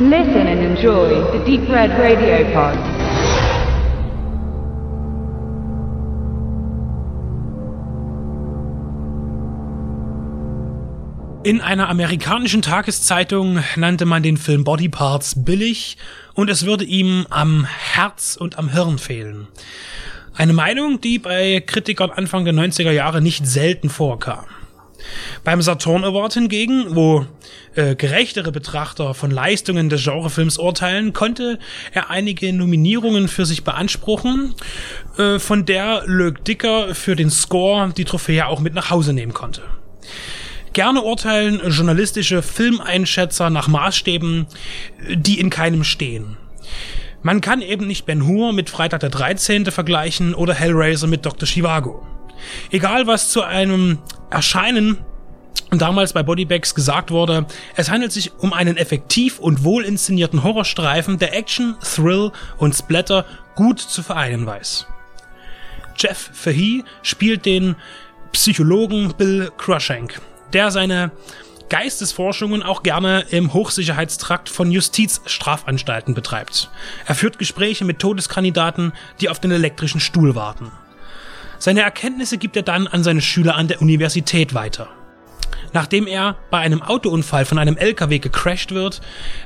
Listen and enjoy the Deep Red Radio Pod. In einer amerikanischen Tageszeitung nannte man den Film Body Parts billig und es würde ihm am Herz und am Hirn fehlen. Eine Meinung, die bei Kritikern Anfang der 90er Jahre nicht selten vorkam. Beim Saturn Award hingegen, wo äh, gerechtere Betrachter von Leistungen des Genrefilms urteilen, konnte er einige Nominierungen für sich beanspruchen, äh, von der Luke Dicker für den Score die Trophäe auch mit nach Hause nehmen konnte. Gerne urteilen journalistische Filmeinschätzer nach Maßstäben, die in keinem stehen. Man kann eben nicht Ben Hur mit Freitag der 13. vergleichen oder Hellraiser mit Dr. Chivago. Egal was zu einem Erscheinen damals bei Bodybags gesagt wurde, es handelt sich um einen effektiv und wohl inszenierten Horrorstreifen, der Action, Thrill und Splatter gut zu vereinen weiß. Jeff Fahey spielt den Psychologen Bill Crushank, der seine Geistesforschungen auch gerne im Hochsicherheitstrakt von Justizstrafanstalten betreibt. Er führt Gespräche mit Todeskandidaten, die auf den elektrischen Stuhl warten. Seine Erkenntnisse gibt er dann an seine Schüler an der Universität weiter. Nachdem er bei einem Autounfall von einem LKW gecrashed wird,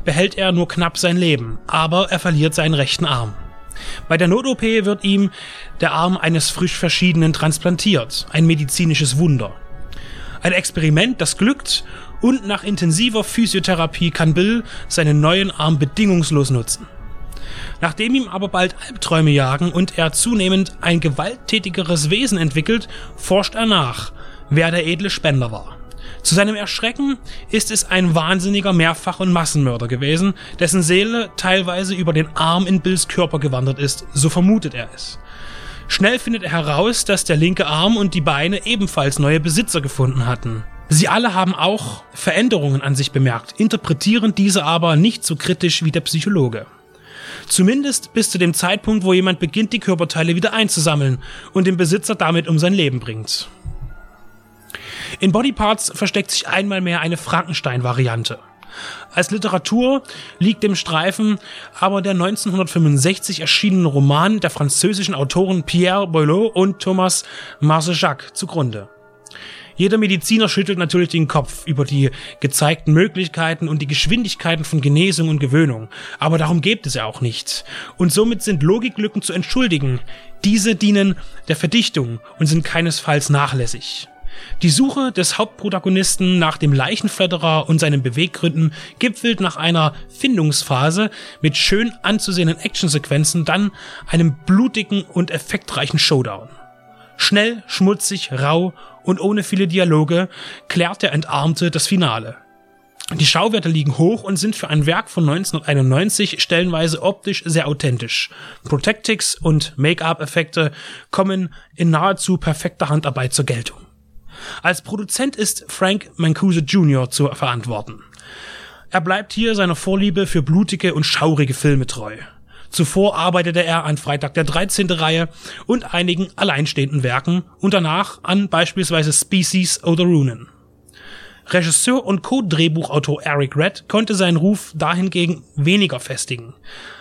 behält er nur knapp sein Leben, aber er verliert seinen rechten Arm. Bei der Not-OP wird ihm der Arm eines frisch Verschiedenen transplantiert, ein medizinisches Wunder. Ein Experiment, das glückt und nach intensiver Physiotherapie kann Bill seinen neuen Arm bedingungslos nutzen. Nachdem ihm aber bald Albträume jagen und er zunehmend ein gewalttätigeres Wesen entwickelt, forscht er nach, wer der edle Spender war. Zu seinem Erschrecken ist es ein wahnsinniger Mehrfach- und Massenmörder gewesen, dessen Seele teilweise über den Arm in Bills Körper gewandert ist, so vermutet er es. Schnell findet er heraus, dass der linke Arm und die Beine ebenfalls neue Besitzer gefunden hatten. Sie alle haben auch Veränderungen an sich bemerkt, interpretieren diese aber nicht so kritisch wie der Psychologe. Zumindest bis zu dem Zeitpunkt, wo jemand beginnt, die Körperteile wieder einzusammeln und den Besitzer damit um sein Leben bringt. In Body Parts versteckt sich einmal mehr eine Frankenstein-Variante. Als Literatur liegt dem Streifen aber der 1965 erschienene Roman der französischen Autoren Pierre Boileau und Thomas Marcejac zugrunde. Jeder Mediziner schüttelt natürlich den Kopf über die gezeigten Möglichkeiten und die Geschwindigkeiten von Genesung und Gewöhnung. Aber darum geht es ja auch nicht. Und somit sind Logiklücken zu entschuldigen. Diese dienen der Verdichtung und sind keinesfalls nachlässig. Die Suche des Hauptprotagonisten nach dem Leichenfledderer und seinen Beweggründen gipfelt nach einer Findungsphase mit schön anzusehenden Actionsequenzen dann einem blutigen und effektreichen Showdown. Schnell, schmutzig, rau und ohne viele Dialoge klärt der Entarmte das Finale. Die Schauwerte liegen hoch und sind für ein Werk von 1991 stellenweise optisch sehr authentisch. Protectics und Make-up-Effekte kommen in nahezu perfekter Handarbeit zur Geltung. Als Produzent ist Frank Mancuso Jr. zu verantworten. Er bleibt hier seiner Vorliebe für blutige und schaurige Filme treu. Zuvor arbeitete er an Freitag der 13. Reihe und einigen alleinstehenden Werken und danach an beispielsweise Species oder Runen. Regisseur und Co-Drehbuchautor Eric Red konnte seinen Ruf dahingegen weniger festigen.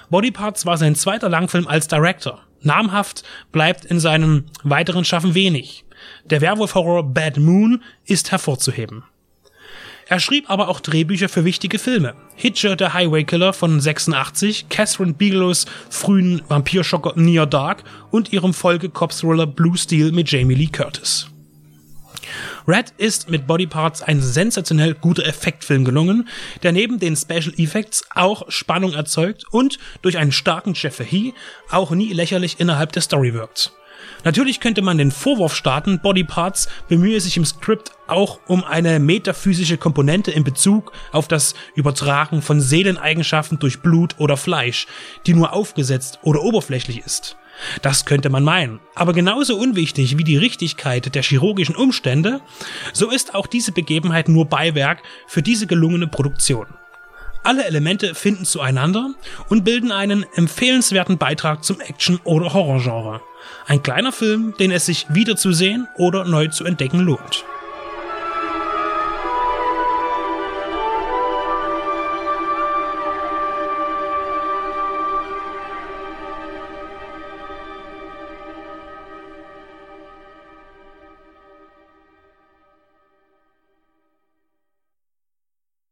Body Parts war sein zweiter Langfilm als Director. Namhaft bleibt in seinem weiteren Schaffen wenig. Der Werwolf-Horror Bad Moon ist hervorzuheben. Er schrieb aber auch Drehbücher für wichtige Filme. Hitcher, der Highway Killer von 86, Catherine Bigelows frühen Vampirschocker Near Dark und ihrem Folge Cop-Thriller Blue Steel mit Jamie Lee Curtis. Red ist mit Body Parts ein sensationell guter Effektfilm gelungen, der neben den Special Effects auch Spannung erzeugt und durch einen starken Jeff Fahey auch nie lächerlich innerhalb der Story wirkt. Natürlich könnte man den Vorwurf starten, Body Parts bemühe sich im Skript auch um eine metaphysische Komponente in Bezug auf das Übertragen von Seeleneigenschaften durch Blut oder Fleisch, die nur aufgesetzt oder oberflächlich ist. Das könnte man meinen. Aber genauso unwichtig wie die Richtigkeit der chirurgischen Umstände, so ist auch diese Begebenheit nur Beiwerk für diese gelungene Produktion. Alle Elemente finden zueinander und bilden einen empfehlenswerten Beitrag zum Action- oder Horrorgenre. Ein kleiner Film, den es sich wiederzusehen oder neu zu entdecken lohnt.